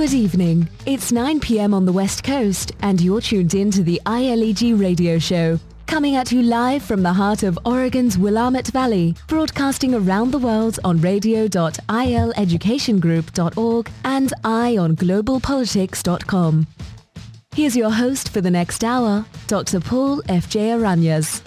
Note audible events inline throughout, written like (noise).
Good evening. It's 9 p.m. on the West Coast, and you're tuned in to the ILEG radio show. Coming at you live from the heart of Oregon's Willamette Valley, broadcasting around the world on radio.ileducationgroup.org and ionGlobalPolitics.com. Here's your host for the next hour, Dr. Paul F.J. Aranyas.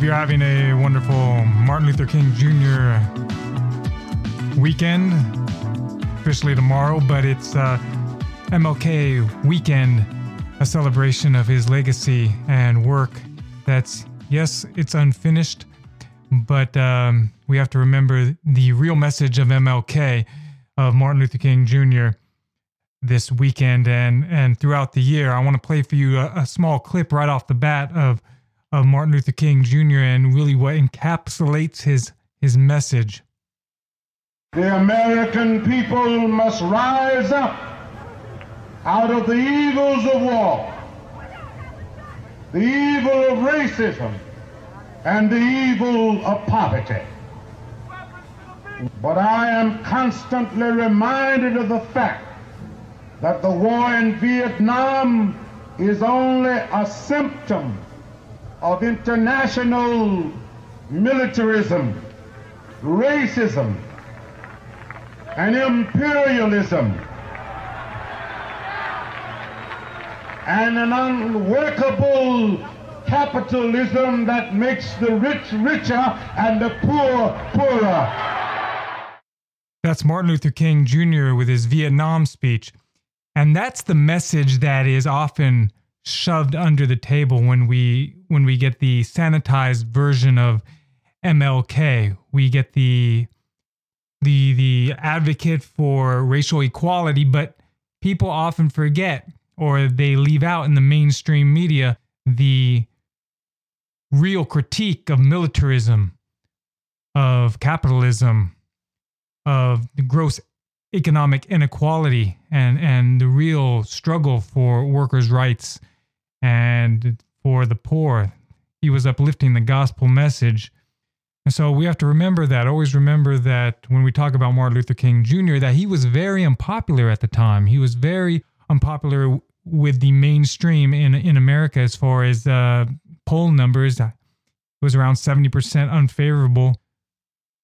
Hope you're having a wonderful Martin Luther King Jr. weekend. Officially tomorrow, but it's uh, MLK weekend, a celebration of his legacy and work. That's, yes, it's unfinished, but um, we have to remember the real message of MLK, of Martin Luther King Jr this weekend and and throughout the year. I want to play for you a, a, small clip right off the bat of of Martin Luther King Jr. and really what encapsulates his his message. The American people must rise up out of the evils of war, the evil of racism, and the evil of poverty. But I am constantly reminded of the fact that the war in Vietnam is only a symptom of international militarism, racism, and imperialism, and an unworkable capitalism that makes the rich richer and the poor poorer. That's Martin Luther King Jr. with his Vietnam speech. And that's the message that is often shoved under the table when we when we get the sanitized version of MLK. We get the the the advocate for racial equality, but people often forget or they leave out in the mainstream media the real critique of militarism, of capitalism, of the gross economic inequality and and the real struggle for workers' rights and for the poor. He was uplifting the gospel message. And so we have to remember that, always remember that when we talk about Martin Luther King Jr., that he was very unpopular at the time. He was very unpopular with the mainstream in, in America as far as uh, poll numbers. It was around 70% unfavorable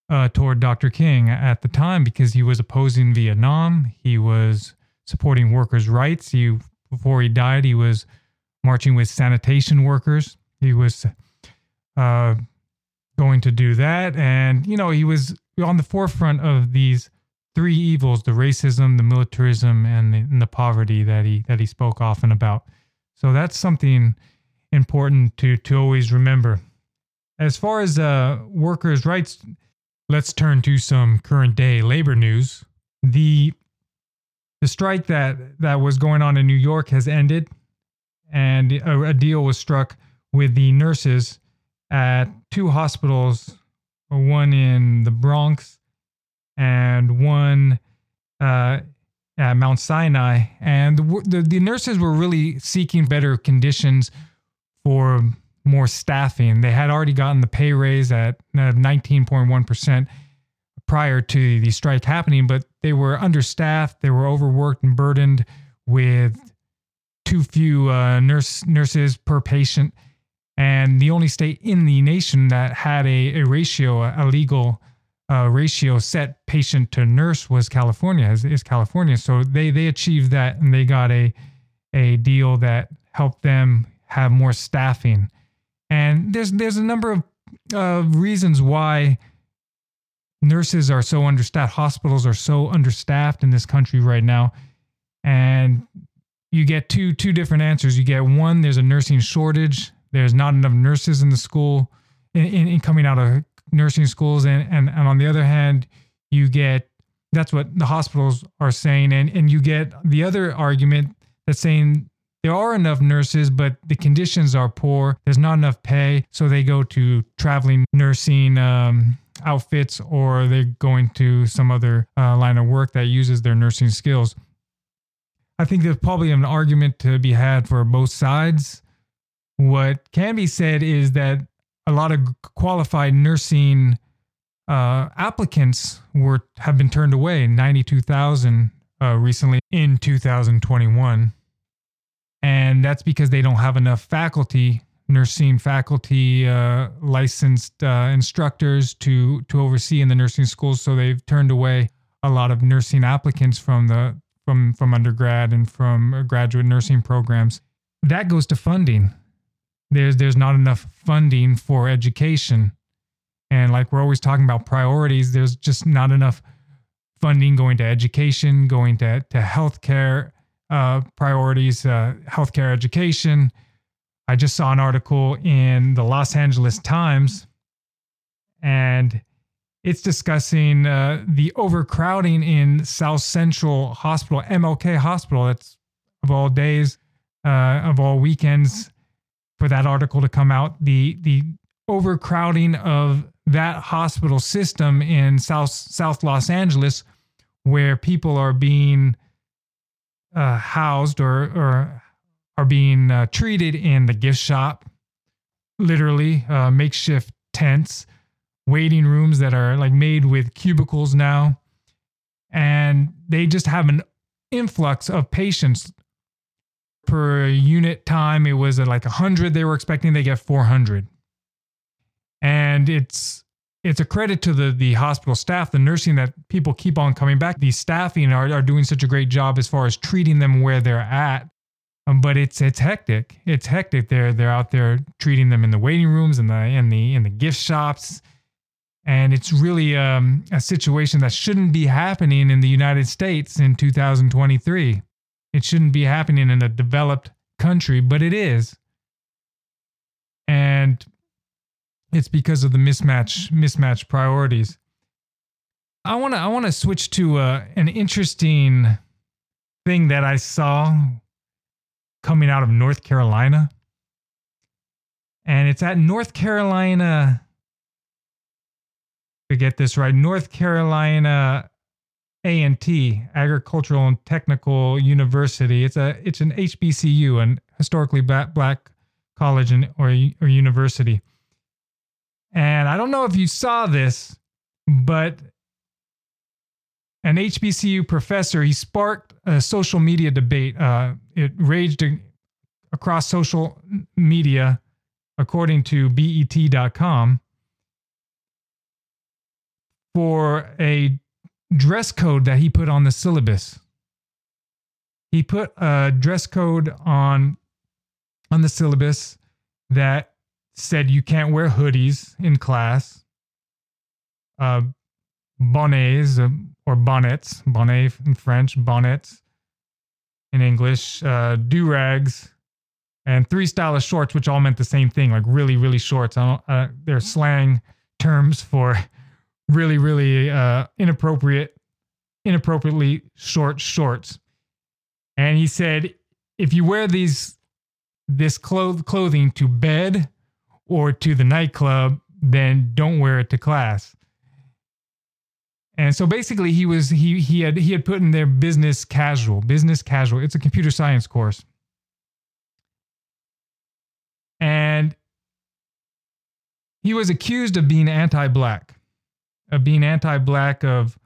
uh, toward Dr. King at the time because he was opposing Vietnam. He was supporting workers' rights. He before he died, he was marching with sanitation workers. He was uh, going to do that, and you know he was on the forefront of these three evils: the racism, the militarism, and the, and the poverty that he that he spoke often about. So that's something important to to always remember. As far as uh, workers' rights Let's turn to some current day labor news. The the strike that that was going on in New York has ended, and a, a deal was struck with the nurses at two hospitals, one in the Bronx and one uh, at Mount Sinai. And the, the, the nurses were really seeking better conditions for more staffing. They had already gotten the pay raise at 19.1% prior to the strike happening, but they were understaffed, they were overworked and burdened with too few uh, nurse nurses per patient. And the only state in the nation that had a, a ratio, a legal uh, ratio set patient to nurse was California, is, is California. So they they achieved that and they got a a deal that helped them have more staffing and there's there's a number of uh, reasons why nurses are so understaffed, hospitals are so understaffed in this country right now, and you get two two different answers. You get one, there's a nursing shortage. There's not enough nurses in the school in, in, in coming out of nursing schools, and, and, and on the other hand, you get that's what the hospitals are saying, and and you get the other argument that's saying there are enough nurses, but the conditions are poor. There's not enough pay, so they go to traveling nursing um, outfits, or they're going to some other uh, line of work that uses their nursing skills. I think there's probably an argument to be had for both sides. What can be said is that a lot of qualified nursing uh, applicants were have been turned away, 92,000 uh, recently in 2021. And that's because they don't have enough faculty, nursing faculty, uh, licensed uh, instructors to to oversee in the nursing schools. So they've turned away a lot of nursing applicants from the from from undergrad and from graduate nursing programs. That goes to funding. There's there's not enough funding for education. And like we're always talking about priorities, there's just not enough funding going to education, going to, to healthcare uh, priorities, uh, healthcare education. I just saw an article in the Los Angeles Times, and it's discussing uh, the overcrowding in South Central Hospital, MLK Hospital. That's of all days, uh, of all weekends, for that article to come out. The the overcrowding of that hospital system in South South Los Angeles, where people are being uh, housed or or are being uh, treated in the gift shop, literally uh, makeshift tents waiting rooms that are like made with cubicles now. And they just have an influx of patients per unit time. It was at like 100 they were expecting, they get 400. And it's it's a credit to the the hospital staff, the nursing that people keep on coming back. The staffing are, are doing such a great job as far as treating them where they're at. Um, but it's it's hectic. It's hectic. They're they're out there treating them in the waiting rooms and the in the in the gift shops and it's really um, a situation that shouldn't be happening in the United States in 2023. It shouldn't be happening in a developed country, but it is. And it's because of the mismatch mismatch priorities. I want to I want to switch to uh, an interesting thing that I saw coming out of North Carolina. And it's at North Carolina to get this right, North Carolina A&T, Agricultural and Technical University. It's a it's an HBCU, an historically black college and, or or university. And I don't know if you saw this, but an HBCU professor he sparked a social media debate. Uh, it raged across social media, according to BET.com for a dress code that he put on the syllabus. He put a dress code on on the syllabus that said you can't wear hoodies in class, uh, bonnets uh, or bonnets, bonnet in French, bonnets in English, uh, do rags, and three stylish shorts, which all meant the same thing, like really, really shorts. I don't, uh, they're slang terms for really, really uh, inappropriate, inappropriately short shorts. And he said, if you wear these this cloth- clothing to bed or to the nightclub, then don't wear it to class. And so basically he was he he had he had put in there business casual, business casual. It's a computer science course. And he was accused of being anti-black of being anti-black, of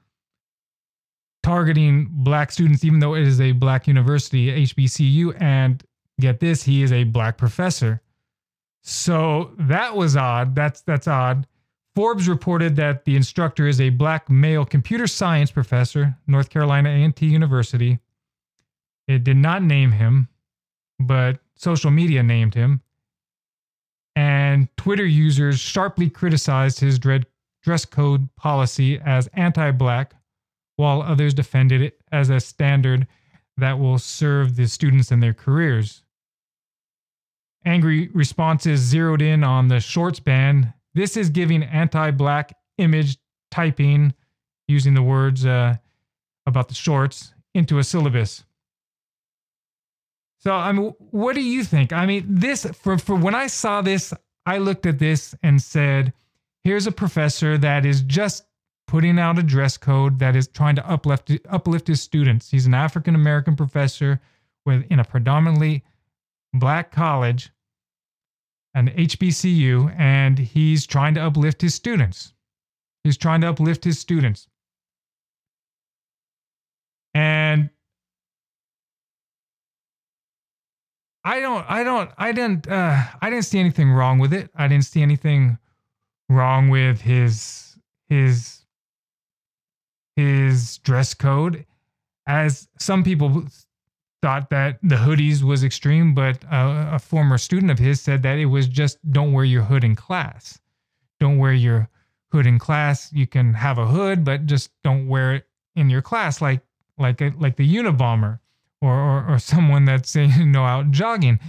targeting black students, even though it is a black university, HBCU, and get this, he is a black professor. So that was odd. That's that's odd. Forbes reported that the instructor is a black male computer science professor, North Carolina A&T University. It did not name him, but social media named him. And Twitter users sharply criticized his dread dress code policy as anti black, while others defended it as a standard that will serve the students in their careers. Angry responses zeroed in on the shorts ban This is giving anti black image typing using the words uh, about the shorts into a syllabus. So, I mean, what do you think? I mean, this, for, for when I saw this, I looked at this and said, here's a professor that is just putting out a dress code that is trying to uplift uplift his students. He's an African American professor with in a predominantly black college, an HBCU, and he's trying to uplift his students. He's trying to uplift his students. And I don't, I don't, I didn't, uh, I didn't see anything wrong with it. I didn't see anything wrong with his, his, his dress code. As some people thought that the hoodies was extreme, but a, a former student of his said that it was just don't wear your hood in class. Don't wear your hood in class. You can have a hood, but just don't wear it in your class, like like a, like the Unabomber or, or or someone that's (laughs) you know out jogging.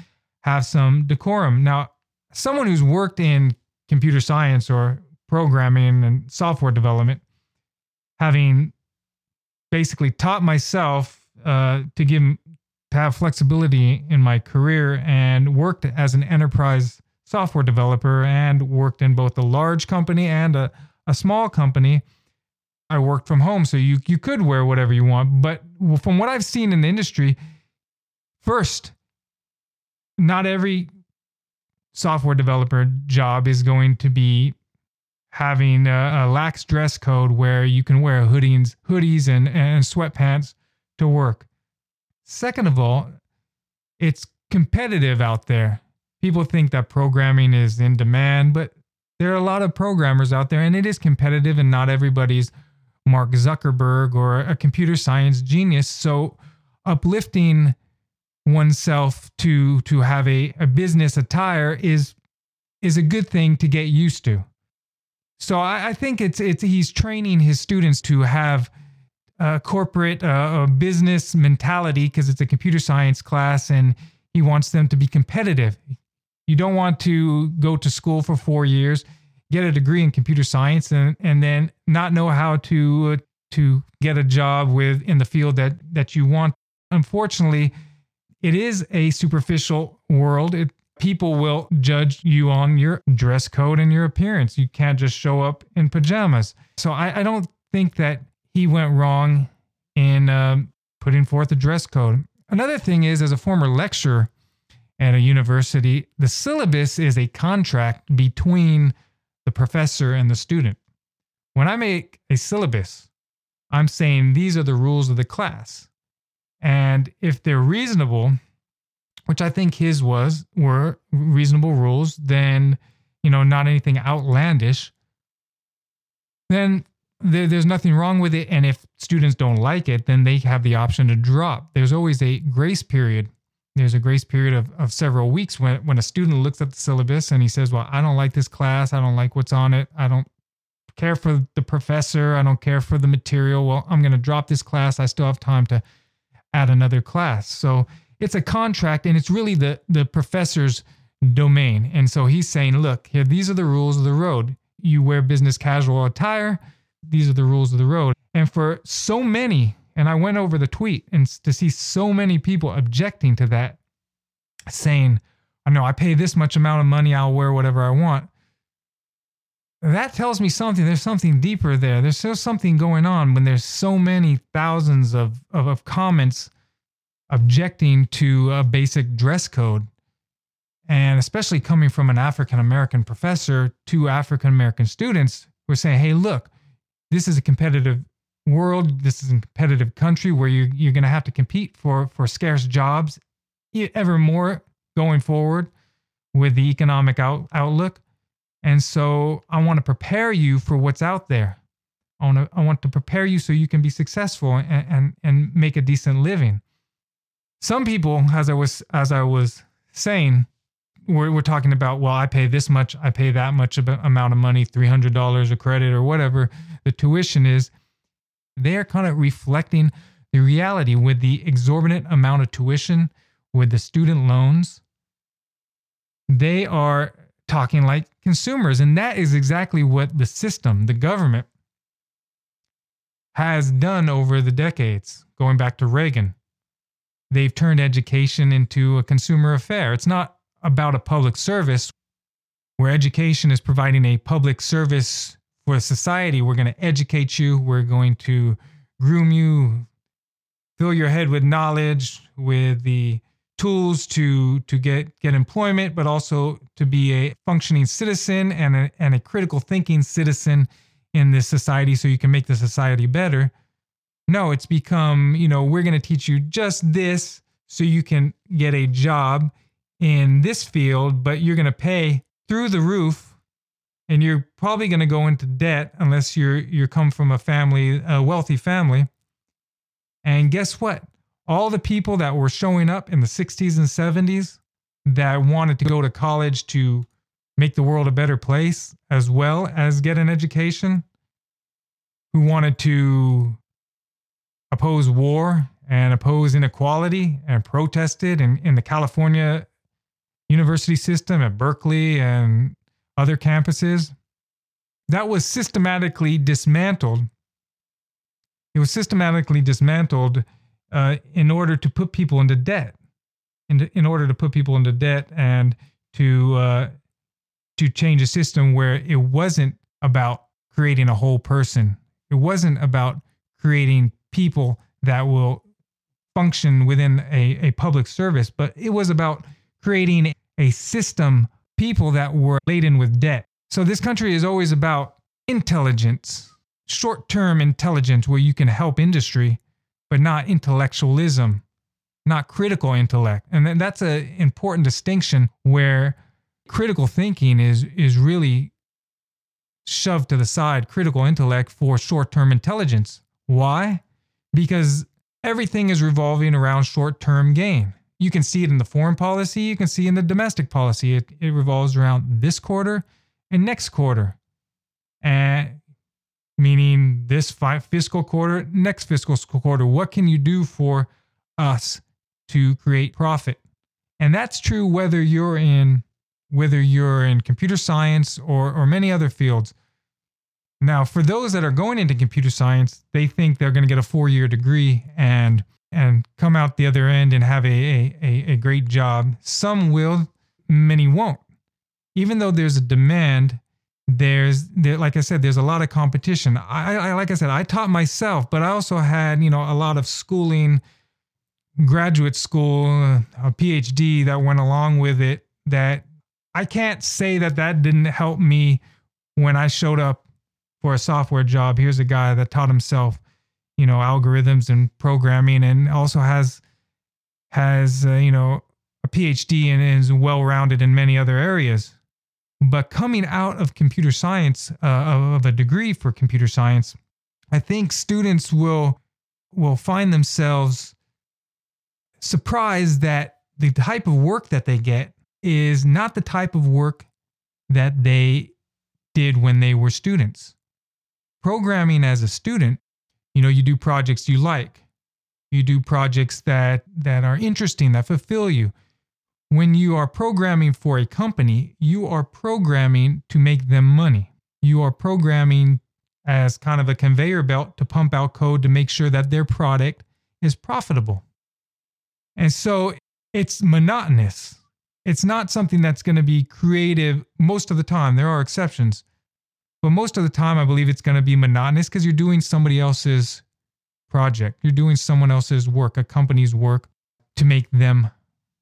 Have some decorum. Now, someone who's worked in computer science or programming and software development, having basically taught myself uh, to give to have flexibility in my career and worked as an enterprise software developer and worked in both a large company and a, a small company. I worked from home, so you you could wear whatever you want. But from what I've seen in the industry, first, not every software developer job is going to be having a, a lax dress code where you can wear hoodies, hoodies and, and sweatpants to work. Second of all, it's competitive out there people think that programming is in demand, but there are a lot of programmers out there and it is competitive and not everybody's Mark Zuckerberg or a computer science genius. So uplifting oneself to to have a, a business attire is is a good thing to get used to. So I, I think it's it's he's training his students to have a corporate uh, a business mentality because it's a computer science class and he wants them to be competitive. You don't want to go to school for four years, get a degree in computer science, and, and then not know how to uh, to get a job with in the field that that you want. Unfortunately, it is a superficial world. It, people will judge you on your dress code and your appearance. You can't just show up in pajamas. So I, I don't think that he went wrong in um, putting forth a dress code. Another thing is, as a former lecturer, at a university, the syllabus is a contract between the professor and the student. When I make a syllabus, I'm saying these are the rules of the class. And if they're reasonable, which I think his was, were reasonable rules, then, you know, not anything outlandish, then there, there's nothing wrong with it. And if students don't like it, then they have the option to drop. There's always a grace period there's a grace period of, of several weeks when, when a student looks at the syllabus and he says, Well, I don't like this class. I don't like what's on it. I don't care for the professor. I don't care for the material. Well, I'm going to drop this class. I still have time to add another class. So it's a contract and it's really the, the professor's domain. And so he's saying, Look, here, these are the rules of the road. You wear business casual attire. These are the rules of the road. And for so many and I went over the tweet and to see so many people objecting to that, saying, I know I pay this much amount of money, I'll wear whatever I want. That tells me something. There's something deeper there. There's still something going on when there's so many thousands of, of, of comments objecting to a basic dress code. And especially coming from an African American professor to African American students who are saying, hey, look, this is a competitive world. This is a competitive country where you, you're going to have to compete for, for scarce jobs ever more going forward with the economic out, outlook. And so I want to prepare you for what's out there. I want to, I want to prepare you so you can be successful and, and, and make a decent living. Some people, as I was as I was saying, we're, we're talking about, well, I pay this much, I pay that much amount of money, $300 a credit or whatever the tuition is they are kind of reflecting the reality with the exorbitant amount of tuition with the student loans. They are talking like consumers. And that is exactly what the system, the government, has done over the decades, going back to Reagan. They've turned education into a consumer affair. It's not about a public service where education is providing a public service for society. We're going to educate you, we're going to groom you, fill your head with knowledge, with the tools to to get get employment, but also to be a functioning citizen and a, and a critical thinking citizen in this society, so you can make the society better. No, it's become you know we're going to teach you just this so you can get a job in this field, but you're going to pay through the roof and you're probably going to go into debt unless you're you come from a family a wealthy family and guess what all the people that were showing up in the 60s and 70s that wanted to go to college to make the world a better place as well as get an education who wanted to oppose war and oppose inequality and protested in, in the california university system at Berkeley and other campuses, that was systematically dismantled. It was systematically dismantled uh, in order to put people into debt, in, in order to put people into debt and to uh, to change a system where it wasn't about creating a whole person. It wasn't about creating people that will function within a, a public service, but it was about creating a system, people that were laden with debt. So this country is always about intelligence, short term intelligence where you can help industry, but not intellectualism, not critical intellect. And that's an important distinction where critical thinking is, is really shoved to the side, critical intellect for short term intelligence. Why? Because everything is revolving around short term gain you can see it in the foreign policy, you can see in the domestic policy. It, it revolves around this quarter and next quarter. And meaning this fiscal quarter, next fiscal quarter. What can you do for us to create profit? And that's true whether you're in whether you're in computer science or, or many other fields. Now, for those that are going into computer science, they think they're going to get a four year degree and and come out the other end and have a, a, a great job. Some will, many won't. Even though there's a demand, there's there, like I said, there's a lot of competition. I, I like I said, I taught myself, but I also had you know a lot of schooling, graduate school, a PhD that went along with it. That I can't say that that didn't help me when I showed up for a software job. Here's a guy that taught himself you know algorithms and programming and also has has uh, you know a PhD and is well rounded in many other areas. But coming out of computer science, uh, of a degree for computer science, I think students will will find themselves surprised that the type of work that they get is not the type of work that they did when they were students. Programming as a student you know you do projects you like you do projects that that are interesting that fulfill you when you are programming for a company you are programming to make them money you are programming as kind of a conveyor belt to pump out code to make sure that their product is profitable and so it's monotonous it's not something that's going to be creative most of the time there are exceptions but most of the time, I believe it's going to be monotonous because you're doing somebody else's project. You're doing someone else's work, a company's work to make them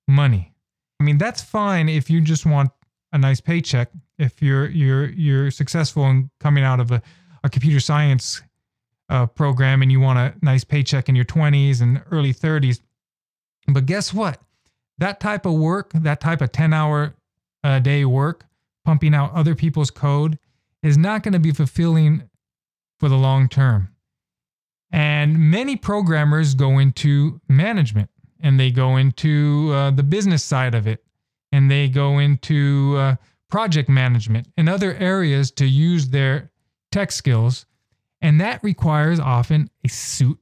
money. I mean, that's fine if you just want a nice paycheck. If you're you're you're successful in coming out of a, a computer science uh, program and you want a nice paycheck in your 20s and early 30s. But guess what? That type of work, that type of 10 hour a day work, pumping out other people's code, is not going to be fulfilling for the long term. And many programmers go into management and they go into uh, the business side of it and they go into uh, project management and other areas to use their tech skills. And that requires often a suit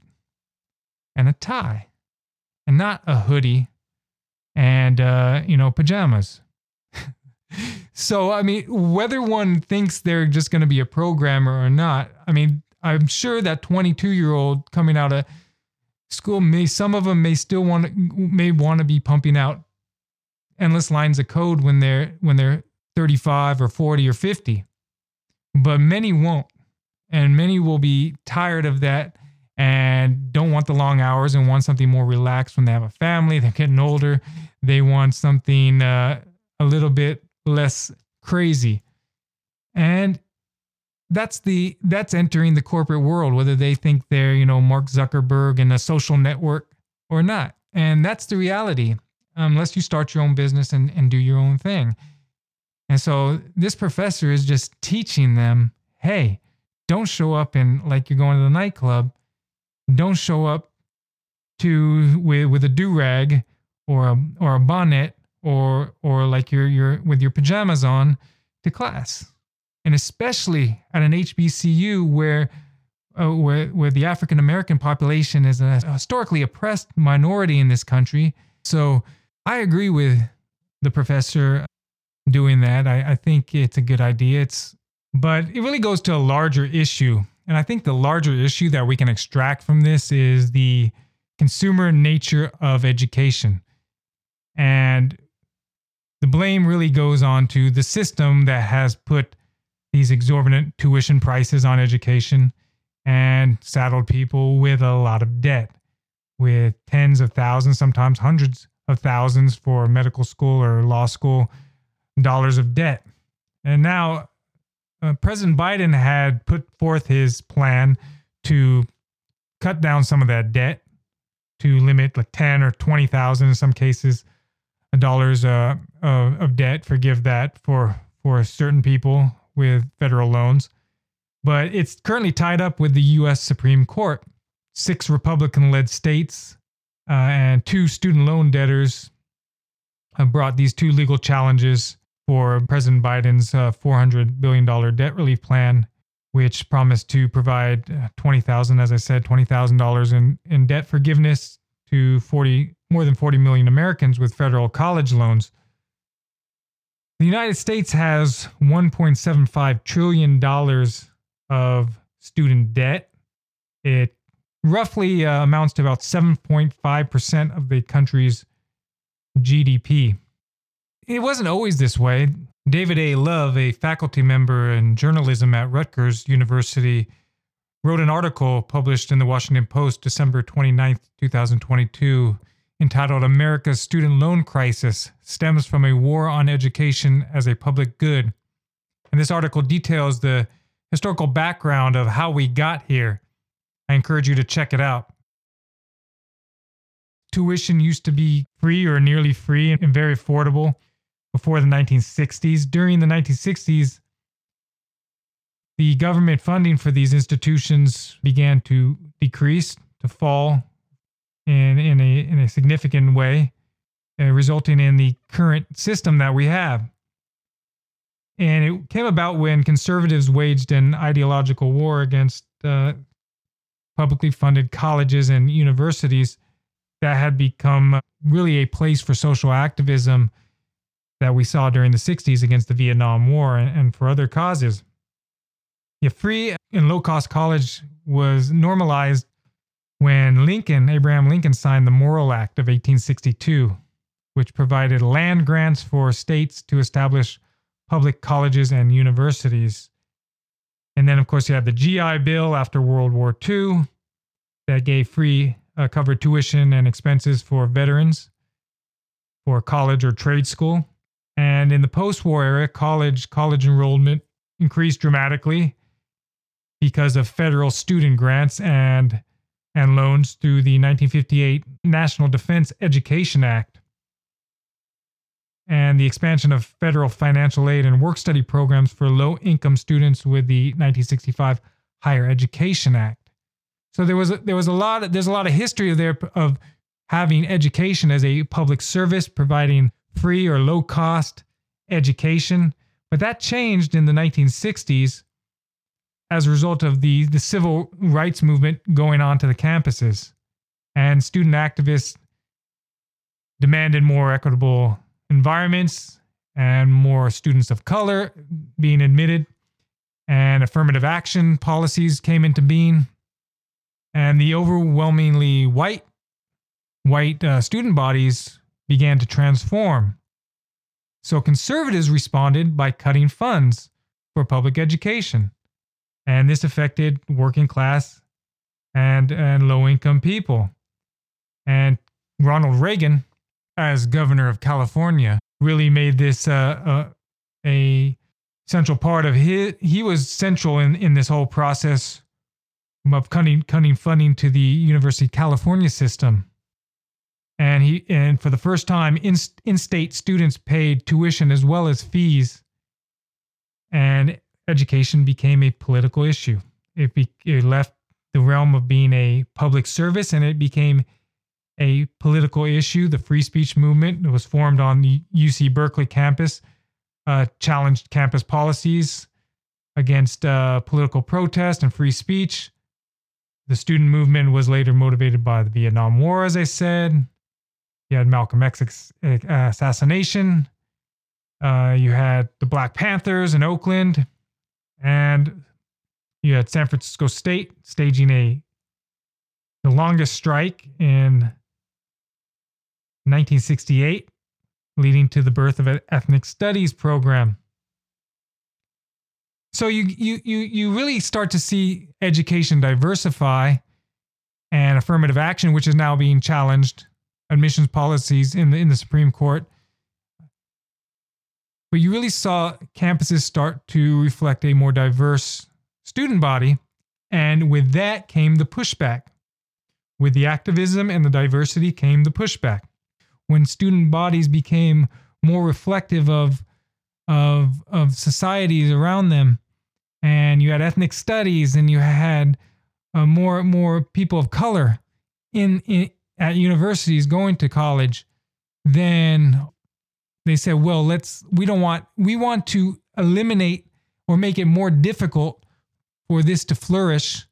and a tie and not a hoodie and, uh, you know, pajamas. (laughs) so, I mean, whether one thinks they're just going to be a programmer or not, I mean, I'm sure that 22 year old coming out of school may, some of them may still want to, may want to be pumping out endless lines of code when they're, when they're 35 or 40 or 50. But many won't. And many will be tired of that and don't want the long hours and want something more relaxed when they have a family, they're getting older. They want something uh, a little bit less crazy. And that's the that's entering the corporate world whether they think they're, you know, Mark Zuckerberg and a social network or not. And that's the reality um, unless you start your own business and, and do your own thing. And so this professor is just teaching them, hey, don't show up in like you're going to the nightclub. Don't show up to with with a do rag or a or a bonnet or or like you're you're with your pajamas on to class. And especially at an HBCU where uh, where, where the African American population is a historically oppressed minority in this country. So I agree with the professor doing that. I, I think it's a good idea. It's but it really goes to a larger issue. And I think the larger issue that we can extract from this is the consumer nature of education. And the blame really goes on to the system that has put these exorbitant tuition prices on education and saddled people with a lot of debt, with tens of thousands, sometimes hundreds of thousands for medical school or law school dollars of debt. And now uh, President Biden had put forth his plan to cut down some of that debt to limit like 10 or 20,000 in some cases dollars uh, of, of debt forgive that for for certain people with federal loans but it's currently tied up with the US Supreme Court six republican led states uh, and two student loan debtors have brought these two legal challenges for President Biden's uh, $400 billion debt relief plan, which promised to provide uh, 20,000, as I said, $20,000 in, in debt forgiveness to 40, more than 40 million Americans with federal college loans. The United States has $1.75 trillion of student debt. It roughly uh, amounts to about 7.5% of the country's GDP. It wasn't always this way. David A. Love, a faculty member in journalism at Rutgers University, wrote an article published in the Washington Post December 29, 2022, entitled America's Student Loan Crisis Stems from a War on Education as a Public Good. And this article details the historical background of how we got here. I encourage you to check it out. Tuition used to be free or nearly free and very affordable before the 1960s. During the 1960s, the government funding for these institutions began to decrease, to fall in, in, a, in a significant way, uh, resulting in the current system that we have. And it came about when conservatives waged an ideological war against uh, publicly funded colleges and universities that had become really a place for social activism that we saw during the 60s against the Vietnam War and, and for other causes. Yeah, free and low cost college was normalized when Lincoln, Abraham Lincoln, signed the Morrill Act of 1862, which provided land grants for states to establish public colleges and universities. And then, of course, you had the GI Bill after World War II that gave free uh, covered tuition and expenses for veterans for college or trade school. And in the post-war era, college college enrollment increased dramatically because of federal student grants and and loans through the 1958 National Defense Education Act and the expansion of federal financial aid and work study programs for low income students with the 1965 Higher Education Act. So there was a, there was a lot of, there's a lot of history there of having education as a public service providing free or low cost education. But that changed in the 1960s as a result of the, the civil rights movement going on to the campuses. And student activists demanded more equitable environments and more students of color being admitted, and affirmative action policies came into being. And the overwhelmingly white white uh, student bodies began to transform. So conservatives responded by cutting funds for public education. And this affected working class and, and low income people. And Ronald Reagan, as governor of California, really made this uh, uh, a central part of his. He was central in, in this whole process of cutting, cutting funding to the University of California system. And he and for the first time, in, in-state students paid tuition as well as fees, and education became a political issue. It, be, it left the realm of being a public service and it became a political issue. The free speech movement was formed on the UC Berkeley campus, uh, challenged campus policies against uh, political protest and free speech. The student movement was later motivated by the Vietnam War, as I said. You had Malcolm X's assassination. Uh, you had the Black Panthers in Oakland, and you had San Francisco State staging a the longest strike in 1968, leading to the birth of an ethnic studies program. So you you you you really start to see education diversify and affirmative action, which is now being challenged, admissions policies in the in the Supreme Court. But you really saw campuses start to reflect a more diverse student body, and with that came the pushback. With the activism and the diversity came the pushback when student bodies became more reflective of of of societies around them and you had ethnic studies and you had uh, more more people of color in, in at universities going to college then they said well let's we don't want we want to eliminate or make it more difficult for this to flourish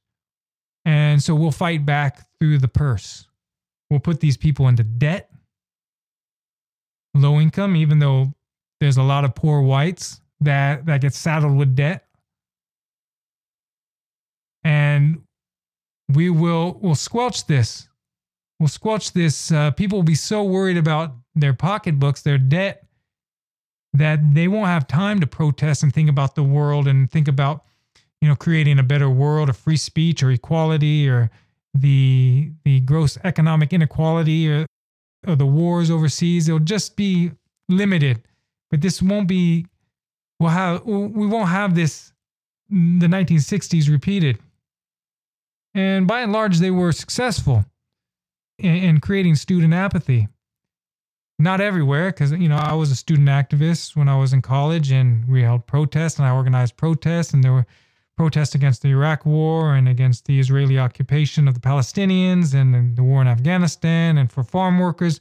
and so we'll fight back through the purse we'll put these people into debt low income, even though there's a lot of poor whites that that get saddled with debt. And we will will squelch this. We'll squelch this. Uh, people will be so worried about their pocketbooks, their debt, that they won't have time to protest and think about the world and think about, you know, creating a better world of free speech or equality or the the gross economic inequality or or the wars overseas. It'll just be limited, but this won't be. We'll have we won't have this the 1960s repeated. And by and large, they were successful in, in creating student apathy. Not everywhere, because you know I was a student activist when I was in college, and we held protests, and I organized protests, and there were protests against the Iraq War and against the Israeli occupation of the Palestinians and the war in Afghanistan and for farm workers.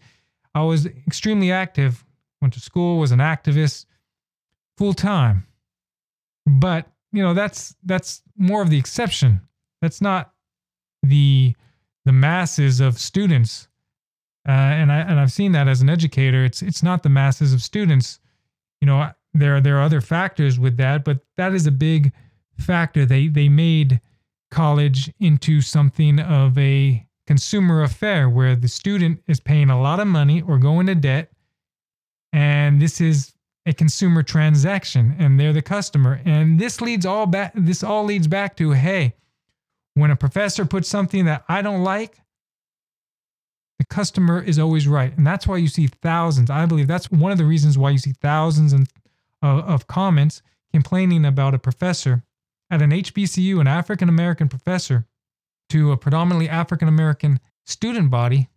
I was extremely active, went to school, was an activist full time. But, you know, that's that's more of the exception. That's not the the masses of students. Uh, and I and I've seen that as an educator. It's it's not the masses of students. You know, there there are other factors with that, but that is a big factor. They they made college into something of a consumer affair where the student is paying a lot of money or going to debt and this is a consumer transaction and they're the customer and this leads all back this all leads back to hey when a professor puts something that I don't like the customer is always right and that's why you see thousands I believe that's one of the reasons why you see thousands of, of comments complaining about a professor at an HBCU, an African American professor, to a predominantly African American student body,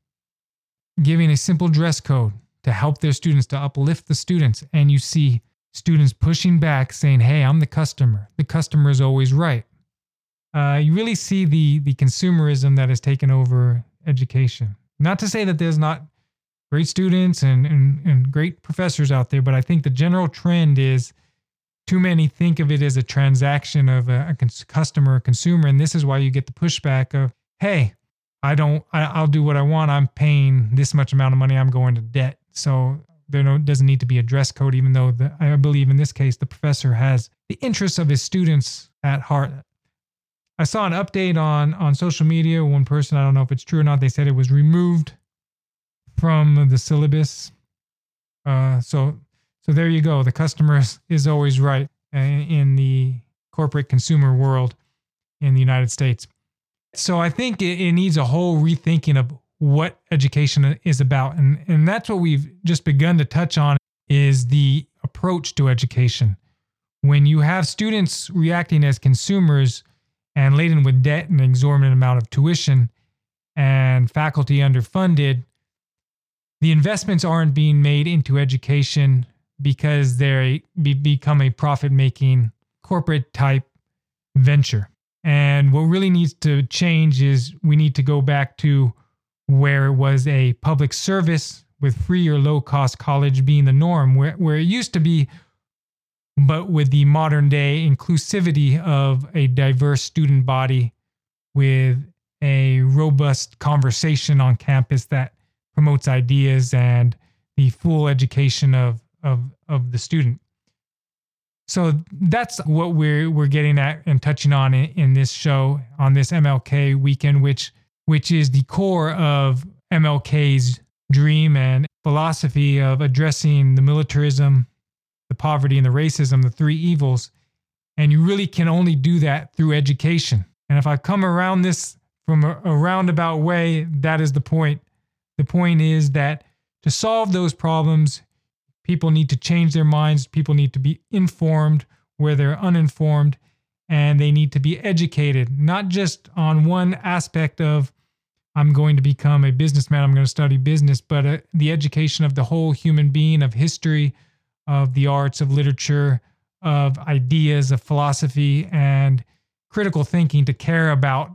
giving a simple dress code to help their students, to uplift the students. And you see students pushing back, saying, Hey, I'm the customer. The customer is always right. Uh, you really see the, the consumerism that has taken over education. Not to say that there's not great students and, and, and great professors out there, but I think the general trend is too many think of it as a transaction of a, a customer or consumer and this is why you get the pushback of hey i don't I, i'll do what i want. I'm paying this much amount of money. I'm going to debt. So there no, doesn't need to be a dress code, even though the, I believe in this case the professor has the interests of his students at heart. I saw an update on on social media. One person, I don't know if it's true or not, they said it was removed from the syllabus. Uh, so so there you go. The customer is always right uh, in the corporate consumer world in the United States. So I think it, it needs a whole rethinking of what education is about. And, and that's what we've just begun to touch on is the approach to education. When you have students reacting as consumers and laden with debt and exorbitant amount of tuition and faculty underfunded, the investments aren't being made into education because they be, become a profit making corporate type venture. And what really needs to change is we need to go back to where it was a public service with free or low cost college being the norm, where, where it used to be, but with the modern day inclusivity of a diverse student body with a robust conversation on campus that promotes ideas and the full education of, of, of the student. So that's what we're we're getting at and touching on in, in this show on this MLK weekend, which which is the core of MLK's dream and philosophy of addressing the militarism, the poverty, and the racism, the three evils. And you really can only do that through education. And if I come around this from a, roundabout way, that is the point. The point is that to solve those problems, people need to change their minds, people need to be informed where they're uninformed, and they need to be educated, not just on one aspect of I'm going to become a businessman, I'm going to study business, but uh, the education of the whole human being, of history, of the arts, of literature, of ideas, of philosophy, and critical thinking to care about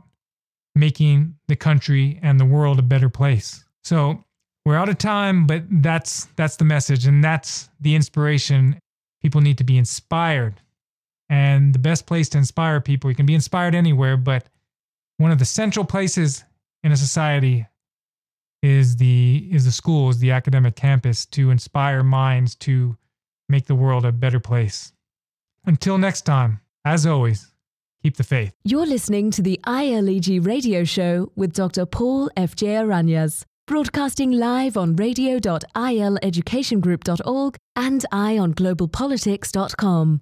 making the country and the world a better place. So we're out of time, but that's that's the message and that's the inspiration. People need to be inspired. And the best place to inspire people, you can be inspired anywhere, but one of the central places in a society is the is the school, is the academic campus to inspire minds to make the world a better place. Until next time, as always, keep the faith. You're listening to the ILEG radio show with Dr. Paul F. J. Aranyas, broadcasting live on radio.ileducationgroup.org and i on globalpolitics.com.